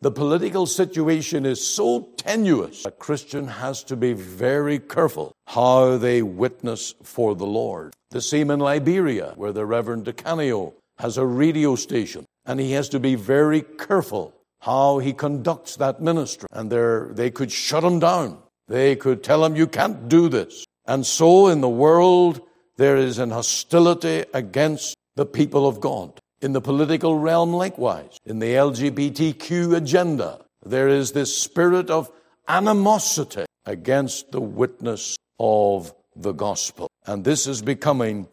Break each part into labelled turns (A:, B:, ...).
A: The political situation is so tenuous. A Christian has to be very careful how they witness for the Lord. The same in Liberia, where the Reverend Decanio has a radio station, and he has to be very careful how he conducts that ministry. And they could shut him down. They could tell him, you can't do this. And so in the world, there is an hostility against the people of God. In the political realm, likewise, in the LGBTQ agenda, there is this spirit of animosity against the witness of the gospel. And this is becoming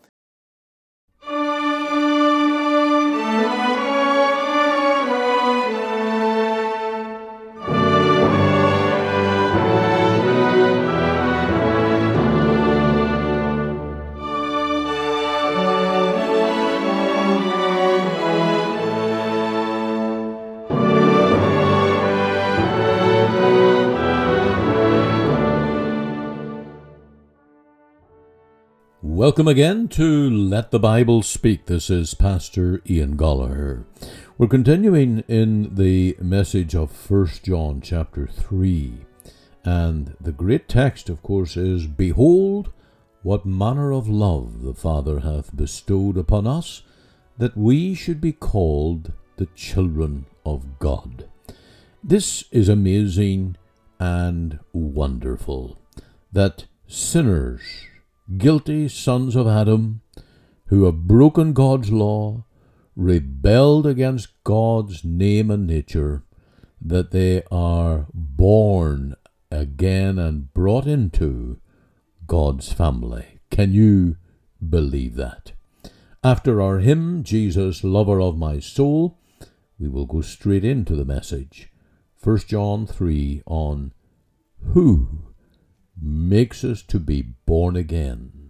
B: Welcome again to Let the Bible Speak. This is Pastor Ian Goligher. We're continuing in the message of 1 John chapter 3. And the great text, of course, is Behold, what manner of love the Father hath bestowed upon us, that we should be called the children of God. This is amazing and wonderful that sinners guilty sons of Adam who have broken God's law, rebelled against God's name and nature, that they are born again and brought into God's family. Can you believe that? After our hymn, Jesus, Lover of My Soul, we will go straight into the message. 1 John 3 on Who makes us to be born again.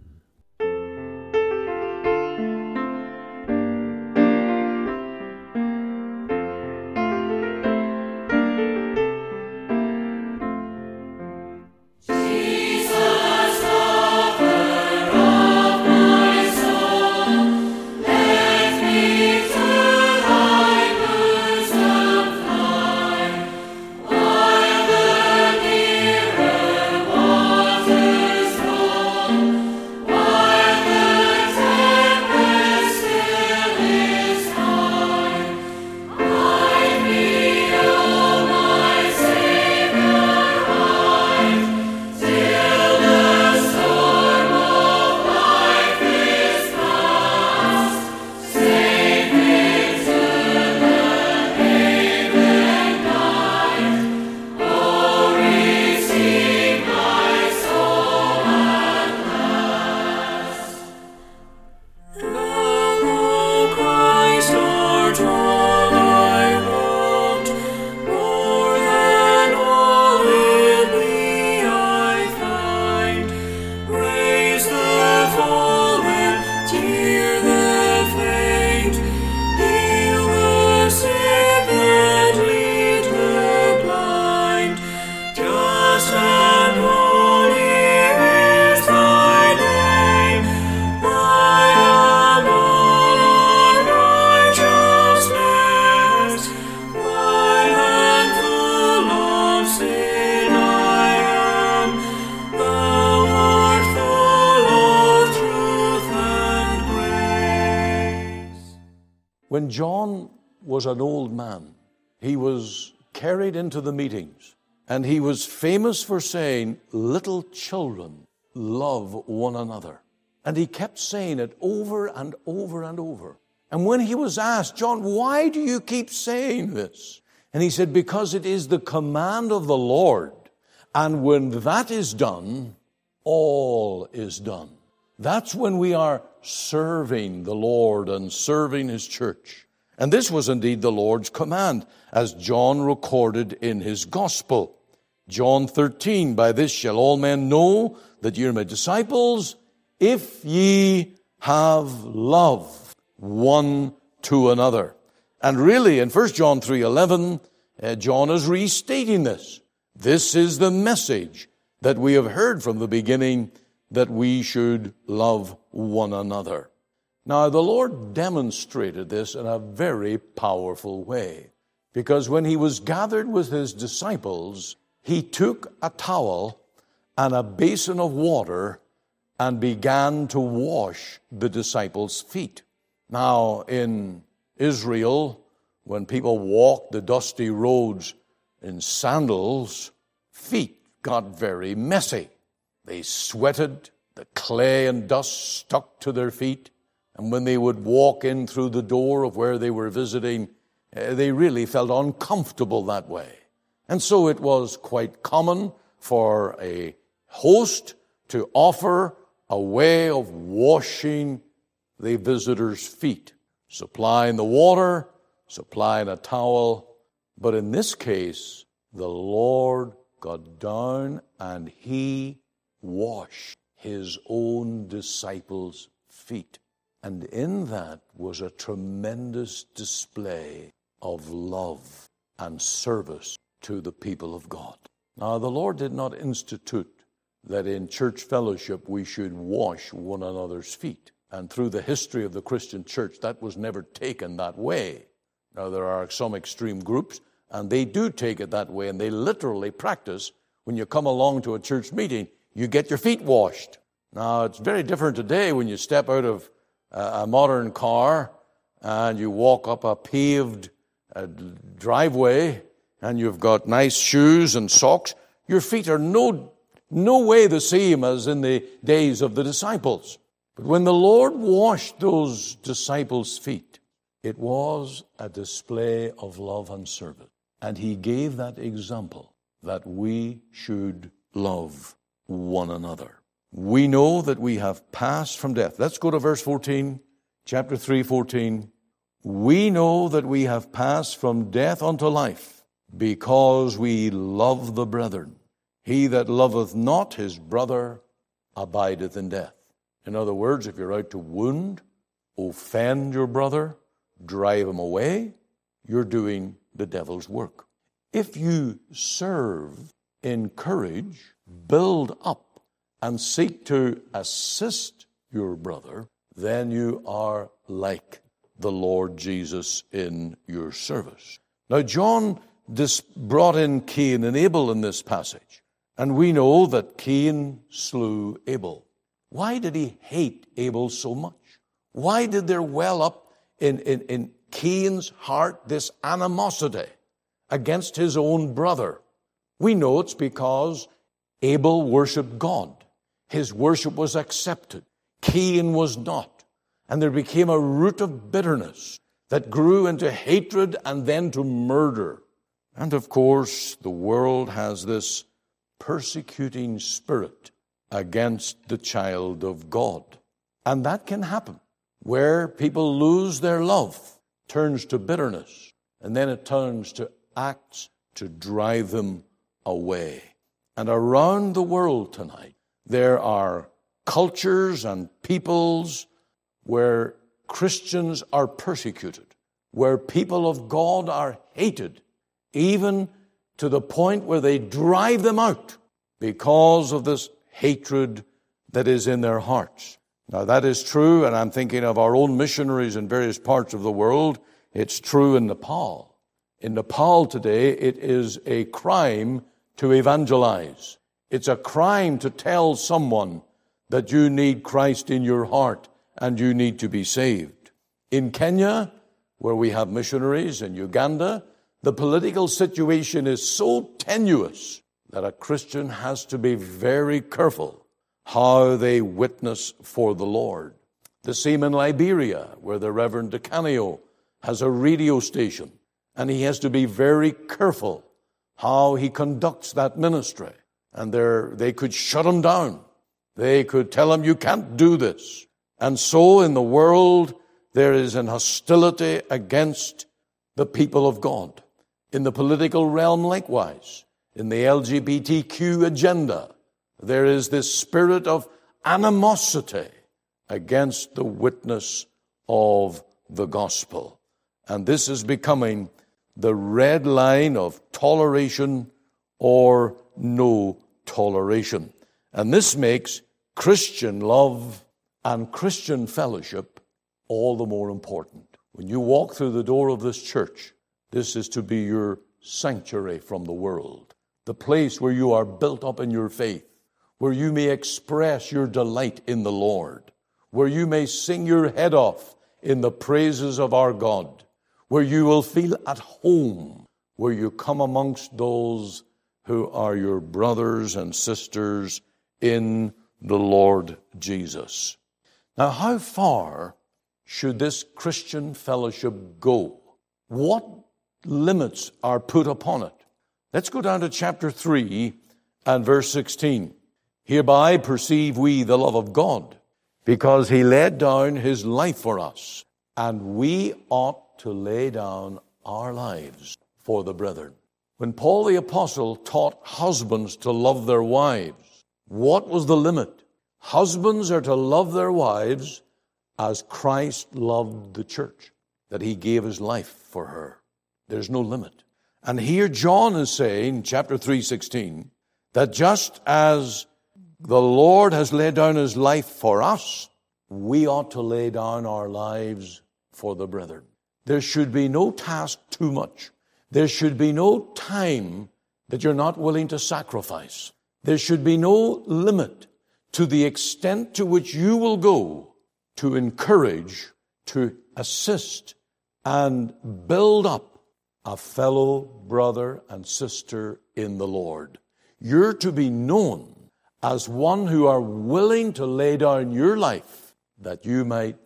A: John was an old man, he was carried into the meetings and he was famous for saying, Little children, love one another. And he kept saying it over and over and over. And when he was asked, John, why do you keep saying this? And he said, Because it is the command of the Lord. And when that is done, all is done. That's when we are serving the Lord and serving His church. And this was indeed the Lord's command, as John recorded in his gospel. John 13, by this shall all men know that ye are my disciples, if ye have love one to another. And really, in 1 John 3, 11, uh, John is restating this. This is the message that we have heard from the beginning that we should love one another. Now, the Lord demonstrated this in a very powerful way. Because when he was gathered with his disciples, he took a towel and a basin of water and began to wash the disciples' feet. Now, in Israel, when people walked the dusty roads in sandals, feet got very messy. They sweated, the clay and dust stuck to their feet, and when they would walk in through the door of where they were visiting, eh, they really felt uncomfortable that way. And so it was quite common for a host to offer a way of washing the visitor's feet, supplying the water, supplying a towel. But in this case, the Lord got down and he washed his own disciples' feet. And in that was a tremendous display of love and service to the people of God. Now, the Lord did not institute that in church fellowship we should wash one another's feet. And through the history of the Christian church, that was never taken that way. Now, there are some extreme groups, and they do take it that way, and they literally practice when you come along to a church meeting, you get your feet washed. Now, it's very different today when you step out of a modern car and you walk up a paved uh, driveway and you've got nice shoes and socks. Your feet are no, no way the same as in the days of the disciples. But when the Lord washed those disciples' feet, it was a display of love and service. And he gave that example that we should love one another. We know that we have passed from death. Let's go to verse 14, chapter 3, 14. We know that we have passed from death unto life because we love the brethren. He that loveth not his brother abideth in death. In other words, if you're out to wound, offend your brother, drive him away, you're doing the devil's work. If you serve, encourage, build up, and seek to assist your brother, then you are like the Lord Jesus in your service. Now, John brought in Cain and Abel in this passage, and we know that Cain slew Abel. Why did he hate Abel so much? Why did there well up in, in, in Cain's heart this animosity against his own brother? We know it's because Abel worshiped God. His worship was accepted. Cain was not. And there became a root of bitterness that grew into hatred and then to murder. And of course, the world has this persecuting spirit against the child of God. And that can happen where people lose their love, turns to bitterness, and then it turns to acts to drive them away. And around the world tonight, there are cultures and peoples where Christians are persecuted, where people of God are hated, even to the point where they drive them out because of this hatred that is in their hearts. Now that is true, and I'm thinking of our own missionaries in various parts of the world. It's true in Nepal. In Nepal today, it is a crime to evangelize. It's a crime to tell someone that you need Christ in your heart and you need to be saved. In Kenya, where we have missionaries, in Uganda, the political situation is so tenuous that a Christian has to be very careful how they witness for the Lord. The same in Liberia, where the Reverend Decanio has a radio station, and he has to be very careful how he conducts that ministry. And they could shut him down. They could tell him, you can't do this. And so in the world, there is an hostility against the people of God. In the political realm, likewise, in the LGBTQ agenda, there is this spirit of animosity against the witness of the gospel. And this is becoming the red line of toleration or no toleration. And this makes Christian love and Christian fellowship all the more important. When you walk through the door of this church This is to be your sanctuary from the world, the place where you are built up in your faith, where you may express your delight in the Lord, where you may sing your head off in the praises of our God, where you will feel at home, where you come amongst those who are your brothers and sisters in the Lord Jesus. Now, how far should this Christian fellowship go? What limits are put upon it? Let's go down to chapter 3 and verse 16. Hereby perceive we the love of God, because he laid down his life for us, and we ought to lay down our lives for the brethren. When Paul the Apostle taught husbands to love their wives, what was the limit? Husbands are to love their wives as Christ loved the church, that he gave his life for her. There's no limit. And here John is saying, chapter 3:16, that just as the Lord has laid down his life for us, we ought to lay down our lives for the brethren. There should be no task too much. There should be no time that you're not willing to sacrifice. There should be no limit to the extent to which you will go to encourage, to assist, and build up a fellow brother and sister in the Lord. You're to be known as one who are willing to lay down your life that you might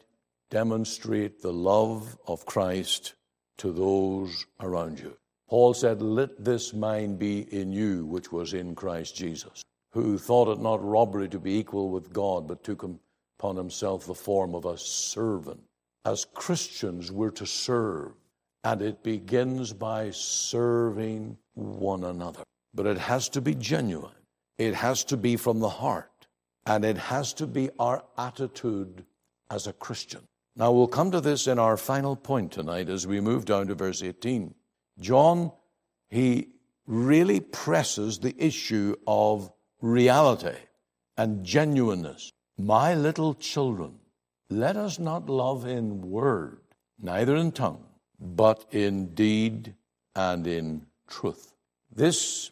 A: demonstrate the love of Christ to those around you. Paul said, Let this mind be in you, which was in Christ Jesus, who thought it not robbery to be equal with God, but took upon himself the form of a servant. As Christians, we're to serve, and it begins by serving one another. But it has to be genuine, it has to be from the heart, and it has to be our attitude as a Christian. Now, we'll come to this in our final point tonight as we move down to verse 18. John, he really presses the issue of reality and genuineness. My little children, let us not love in word, neither in tongue, but in deed and in truth. This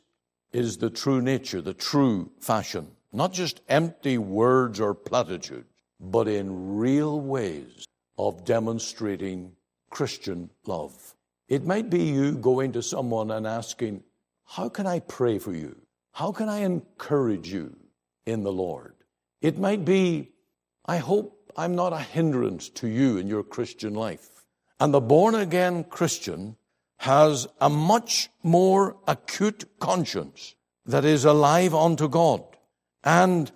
A: is the true nature, the true fashion. Not just empty words or platitudes, but in real ways of demonstrating Christian love. It might be you going to someone and asking, How can I pray for you? How can I encourage you in the Lord? It might be, I hope I'm not a hindrance to you in your Christian life. And the born again Christian has a much more acute conscience that is alive unto God and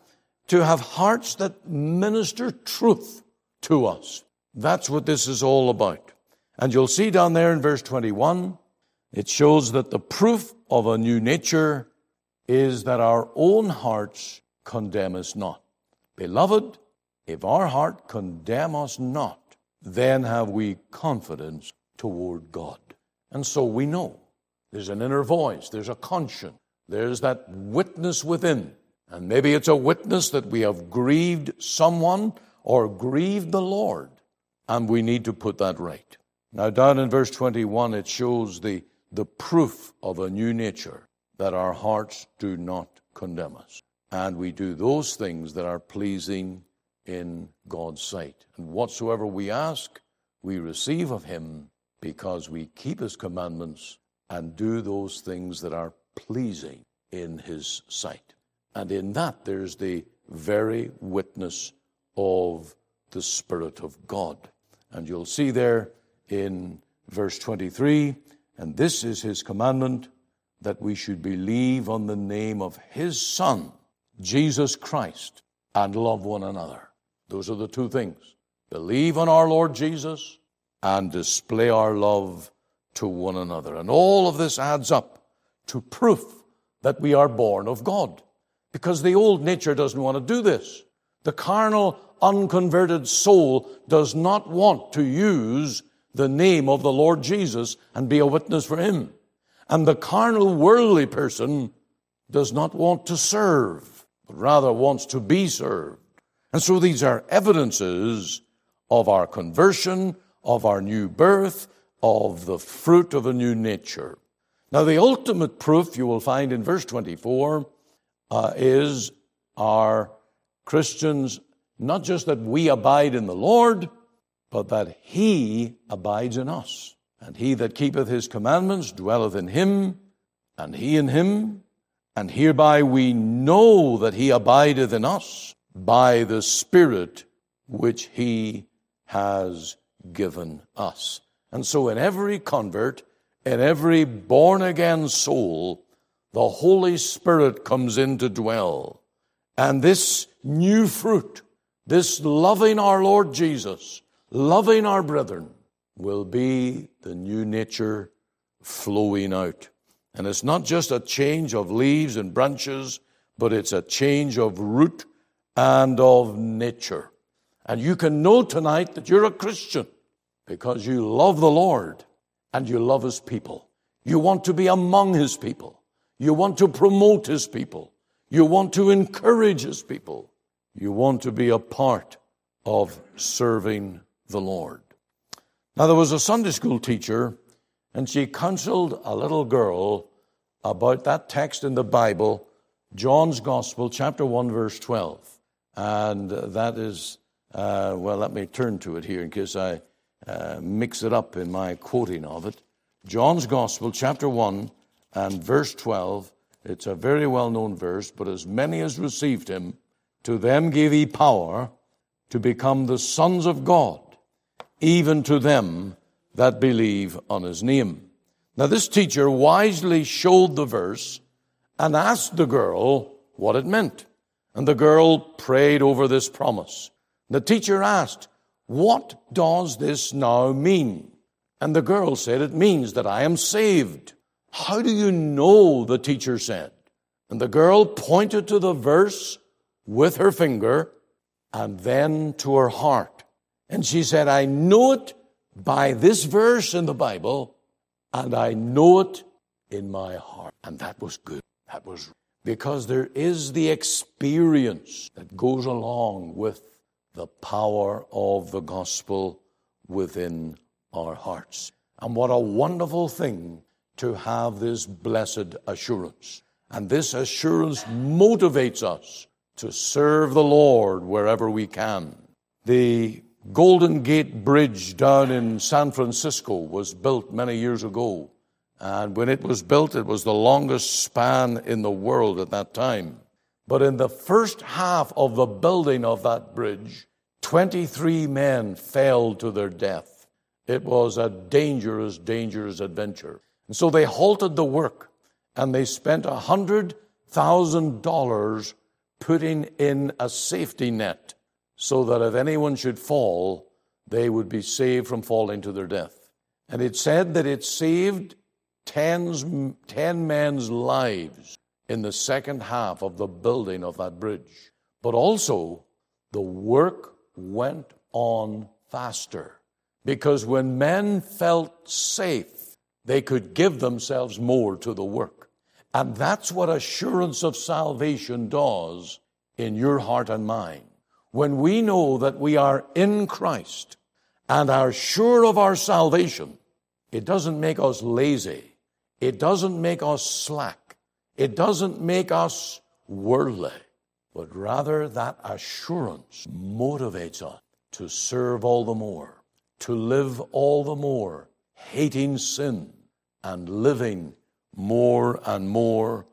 A: to have hearts that minister truth to us. That's what this is all about. And you'll see down there in verse 21, it shows that the proof of a new nature is that our own hearts condemn us not. Beloved, if our heart condemn us not, then have we confidence toward God. And so we know there's an inner voice, there's a conscience, there's that witness within. And maybe it's a witness that we have grieved someone or grieved the Lord, and we need to put that right. Now, down in verse 21, it shows the, the proof of a new nature that our hearts do not condemn us. And we do those things that are pleasing in God's sight. And whatsoever we ask, we receive of Him because we keep His commandments and do those things that are pleasing in His sight. And in that, there's the very witness of the Spirit of God. And you'll see there in verse 23 and this is His commandment that we should believe on the name of His Son, Jesus Christ, and love one another. Those are the two things. Believe on our Lord Jesus and display our love to one another. And all of this adds up to proof that we are born of God. Because the old nature doesn't want to do this. The carnal, unconverted soul does not want to use the name of the Lord Jesus and be a witness for Him. And the carnal, worldly person does not want to serve, but rather wants to be served. And so these are evidences of our conversion, of our new birth, of the fruit of a new nature. Now, the ultimate proof you will find in verse 24 uh, is our Christians, not just that we abide in the Lord, but that He abides in us. And he that keepeth His commandments dwelleth in Him, and He in Him. And hereby we know that He abideth in us by the Spirit which He has given us. And so in every convert, in every born again soul, the Holy Spirit comes in to dwell. And this new fruit, this loving our Lord Jesus, loving our brethren, will be the new nature flowing out. And it's not just a change of leaves and branches, but it's a change of root and of nature. And you can know tonight that you're a Christian because you love the Lord and you love His people. You want to be among His people. You want to promote His people. You want to encourage His people. You want to be a part of serving the Lord. Now, there was a Sunday school teacher, and she counseled a little girl about that text in the Bible, John's Gospel, chapter 1, verse 12. And that is, uh, well, let me turn to it here in case I uh, mix it up in my quoting of it. John's Gospel, chapter 1 and verse 12. It's a very well known verse, but as many as received him, to them gave he power to become the sons of God, even to them that believe on his name. Now, this teacher wisely showed the verse and asked the girl what it meant. And the girl prayed over this promise. The teacher asked, what does this now mean? And the girl said, It means that I am saved. How do you know? The teacher said. And the girl pointed to the verse with her finger and then to her heart. And she said, I know it by this verse in the Bible, and I know it in my heart. And that was good. That was because there is the experience that goes along with the power of the gospel within our hearts. And what a wonderful thing to have this blessed assurance. And this assurance motivates us to serve the Lord wherever we can. The Golden Gate Bridge down in San Francisco was built many years ago. And when it was built, it was the longest span in the world at that time. But in the first half of the building of that bridge, 23 men fell to their death. It was a dangerous, dangerous adventure. And so they halted the work and they spent $100,000 putting in a safety net so that if anyone should fall, they would be saved from falling to their death. And it said that it saved tens, 10 men's lives in the second half of the building of that bridge. But also, the work went on faster because when men felt safe, they could give themselves more to the work. And that's what assurance of salvation does in your heart and mind. When we know that we are in Christ and are sure of our salvation, it doesn't make us lazy. It doesn't make us slack. It doesn't make us worldly, but rather that assurance motivates us to serve all the more, to live all the more, hating sin and living more and more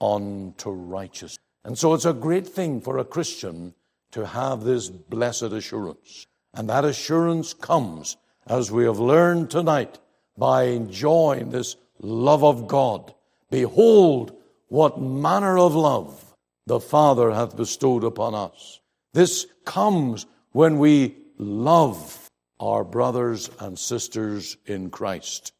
A: unto righteousness. And so it's a great thing for a Christian to have this blessed assurance. And that assurance comes, as we have learned tonight, by enjoying this love of God. Behold, what manner of love the Father hath bestowed upon us. This comes when we love our brothers and sisters in Christ,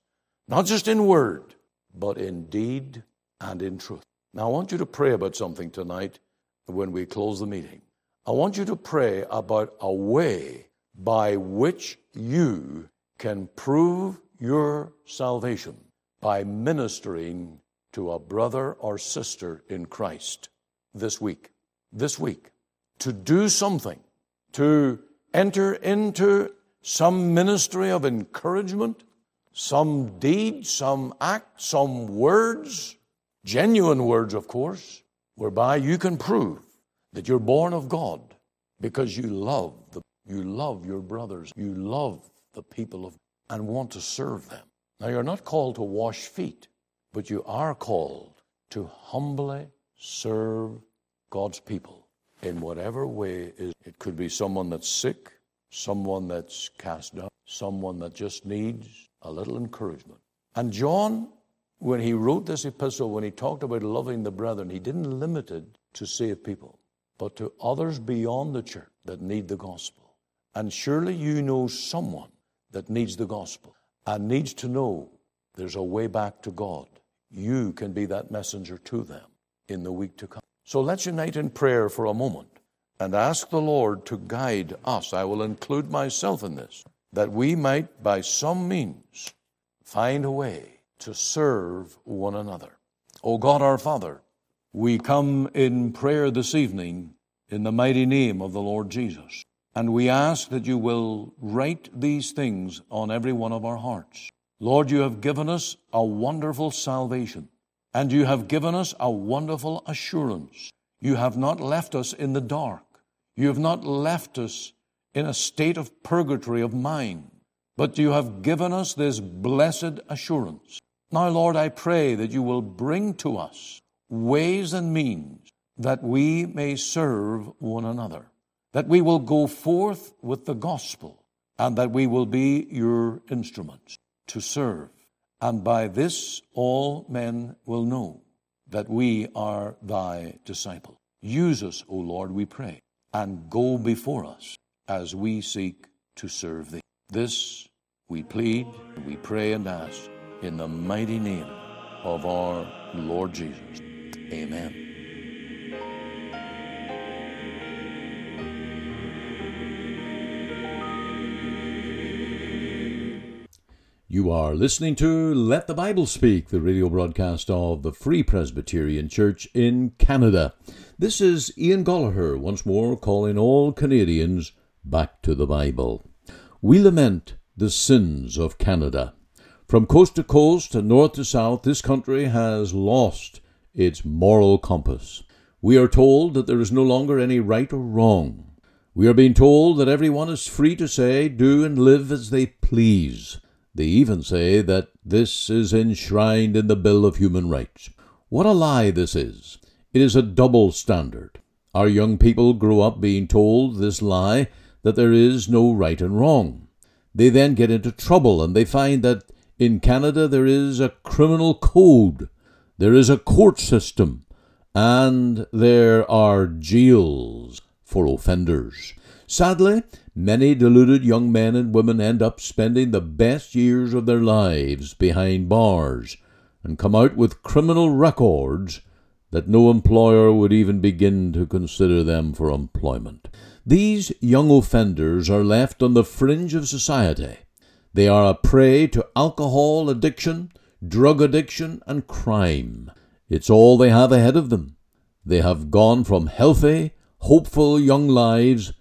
A: not just in word, but in deed and in truth. Now, I want you to pray about something tonight when we close the meeting. I want you to pray about a way by which you can prove your salvation by ministering to a brother or sister in Christ this week. This week. To do something, to enter into some ministry of encouragement,
C: some deed, some act, some words, genuine words, of course, whereby you can prove that you're born of God because you love the, you love your brothers, you love the people of and want to serve them. Now you're not called to wash feet, but you are called to humbly serve God's people in whatever way is it could be someone that's sick, someone that's cast down, someone that just needs a little encouragement. And John, when he wrote this epistle, when he talked about loving the brethren, he didn't limit it to save people, but to others beyond the church that need the gospel. And surely you know someone that needs the gospel and needs to know there's a way back to God. You can be that messenger to them in the week to come. So let's unite in prayer for a moment and ask the Lord to guide us. I will include myself in this that we might by some means find a way to serve one another. O God our Father, we come in prayer this evening in the mighty name of the Lord Jesus. And we ask that you will write these things on every one of our hearts. Lord, you have given us a wonderful salvation, and you have given us a wonderful assurance. You have not left us in the dark. You have not left us in a state of purgatory of mind, but you have given us this blessed assurance. Now, Lord, I pray that you will bring to us ways and means that we may serve one another, that we will go forth with the gospel, and that we will be your instruments to serve. And by this all men will know that we are thy disciple. Use us, O Lord, we pray, and go before us as we seek to serve thee. This we plead, we pray and ask in the mighty name of our Lord Jesus. Amen.
A: You are listening to Let the Bible Speak, the radio broadcast of the Free Presbyterian Church in Canada. This is Ian Goligher once more calling all Canadians back to the Bible. We lament the sins of Canada. From coast to coast and north to south, this country has lost its moral compass. We are told that there is no longer any right or wrong. We are being told that everyone is free to say, do, and live as they please. They even say that this is enshrined in the Bill of Human Rights. What a lie this is! It is a double standard. Our young people grow up being told this lie that there is no right and wrong. They then get into trouble and they find that in Canada there is a criminal code, there is a court system, and there are jails for offenders. Sadly, many deluded young men and women end up spending the best years of their lives behind bars and come out with criminal records that no employer would even begin to consider them for employment. These young offenders are left on the fringe of society. They are a prey to alcohol addiction, drug addiction, and crime. It's all they have ahead of them. They have gone from healthy, hopeful young lives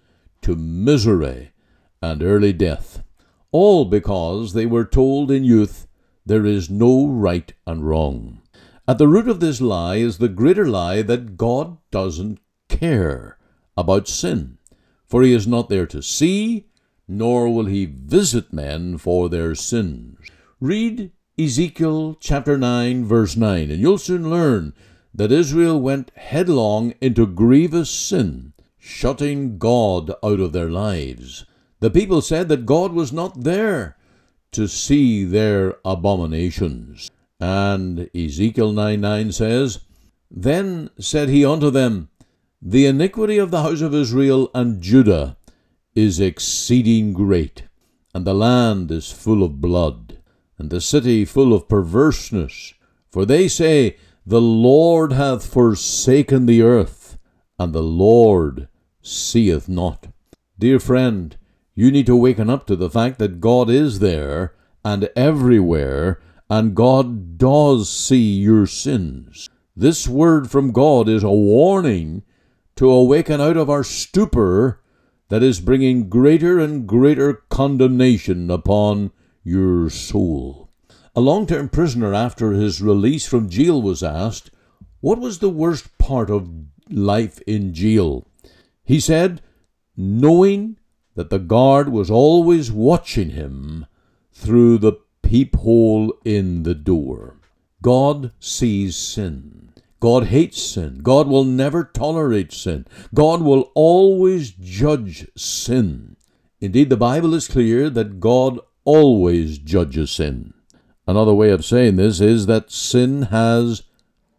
A: to misery and early death, all because they were told in youth there is no right and wrong. At the root of this lie is the greater lie that God doesn't care about sin for he is not there to see, nor will he visit men for their sins. Read Ezekiel chapter 9, verse 9, and you'll soon learn that Israel went headlong into grievous sin, shutting God out of their lives. The people said that God was not there to see their abominations. And Ezekiel 9 9 says, Then said he unto them, the iniquity of the house of Israel and Judah is exceeding great, and the land is full of blood, and the city full of perverseness. For they say, The Lord hath forsaken the earth, and the Lord seeth not. Dear friend, you need to waken up to the fact that God is there and everywhere, and God does see your sins. This word from God is a warning to awaken out of our stupor that is bringing greater and greater condemnation upon your soul. A long term prisoner, after his release from jail, was asked, What was the worst part of life in jail? He said, Knowing that the guard was always watching him through the peephole in the door. God sees sin. God hates sin. God will never tolerate sin. God will always judge sin. Indeed, the Bible is clear that God always judges sin. Another way of saying this is that sin has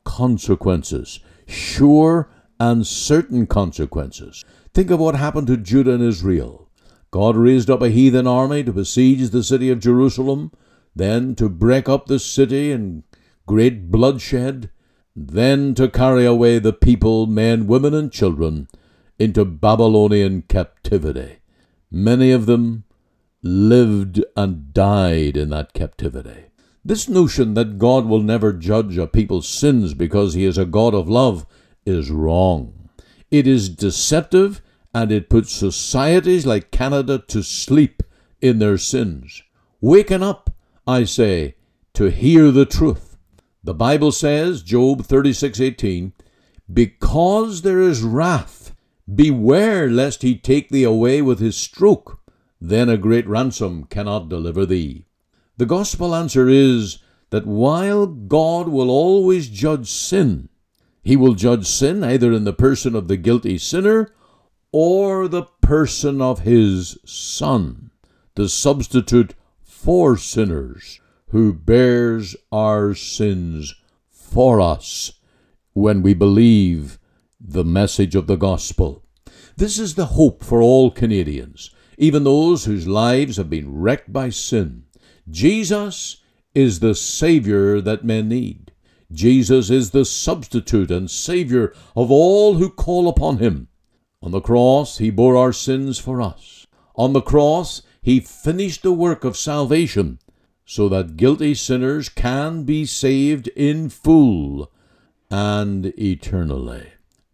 A: consequences, sure and certain consequences. Think of what happened to Judah and Israel. God raised up a heathen army to besiege the city of Jerusalem, then to break up the city in great bloodshed, then to carry away the people, men, women, and children, into Babylonian captivity. Many of them lived and died in that captivity. This notion that God will never judge a people's sins because he is a God of love is wrong. It is deceptive and it puts societies like Canada to sleep in their sins. Waken up, I say, to hear the truth. The Bible says, Job 36:18, because there is wrath, beware lest he take thee away with his stroke, then a great ransom cannot deliver thee. The gospel answer is that while God will always judge sin, he will judge sin either in the person of the guilty sinner or the person of his Son, the substitute for sinners, who bears our sins for us when we believe the message of the gospel. This is the hope for all Canadians, even those whose lives have been wrecked by sin. Jesus is the Savior that men need. Jesus is the substitute and Savior of all who call upon Him. On the cross, He bore our sins for us. On the cross, He finished the work of salvation so that guilty sinners can be saved in full and eternally.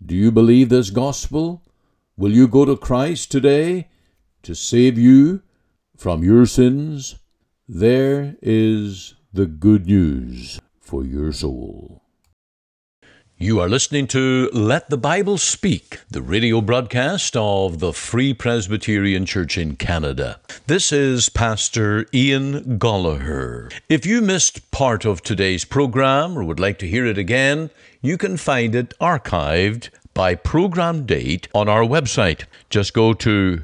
A: Do you believe this gospel? Will you go to Christ today to save you from your sins? There is the good news for your soul. You are listening to Let the Bible Speak, the radio broadcast of the Free Presbyterian Church in Canada. This is Pastor Ian Goligher. If you missed part of today's program or would like to hear it again, you can find it archived by program date on our website. Just go to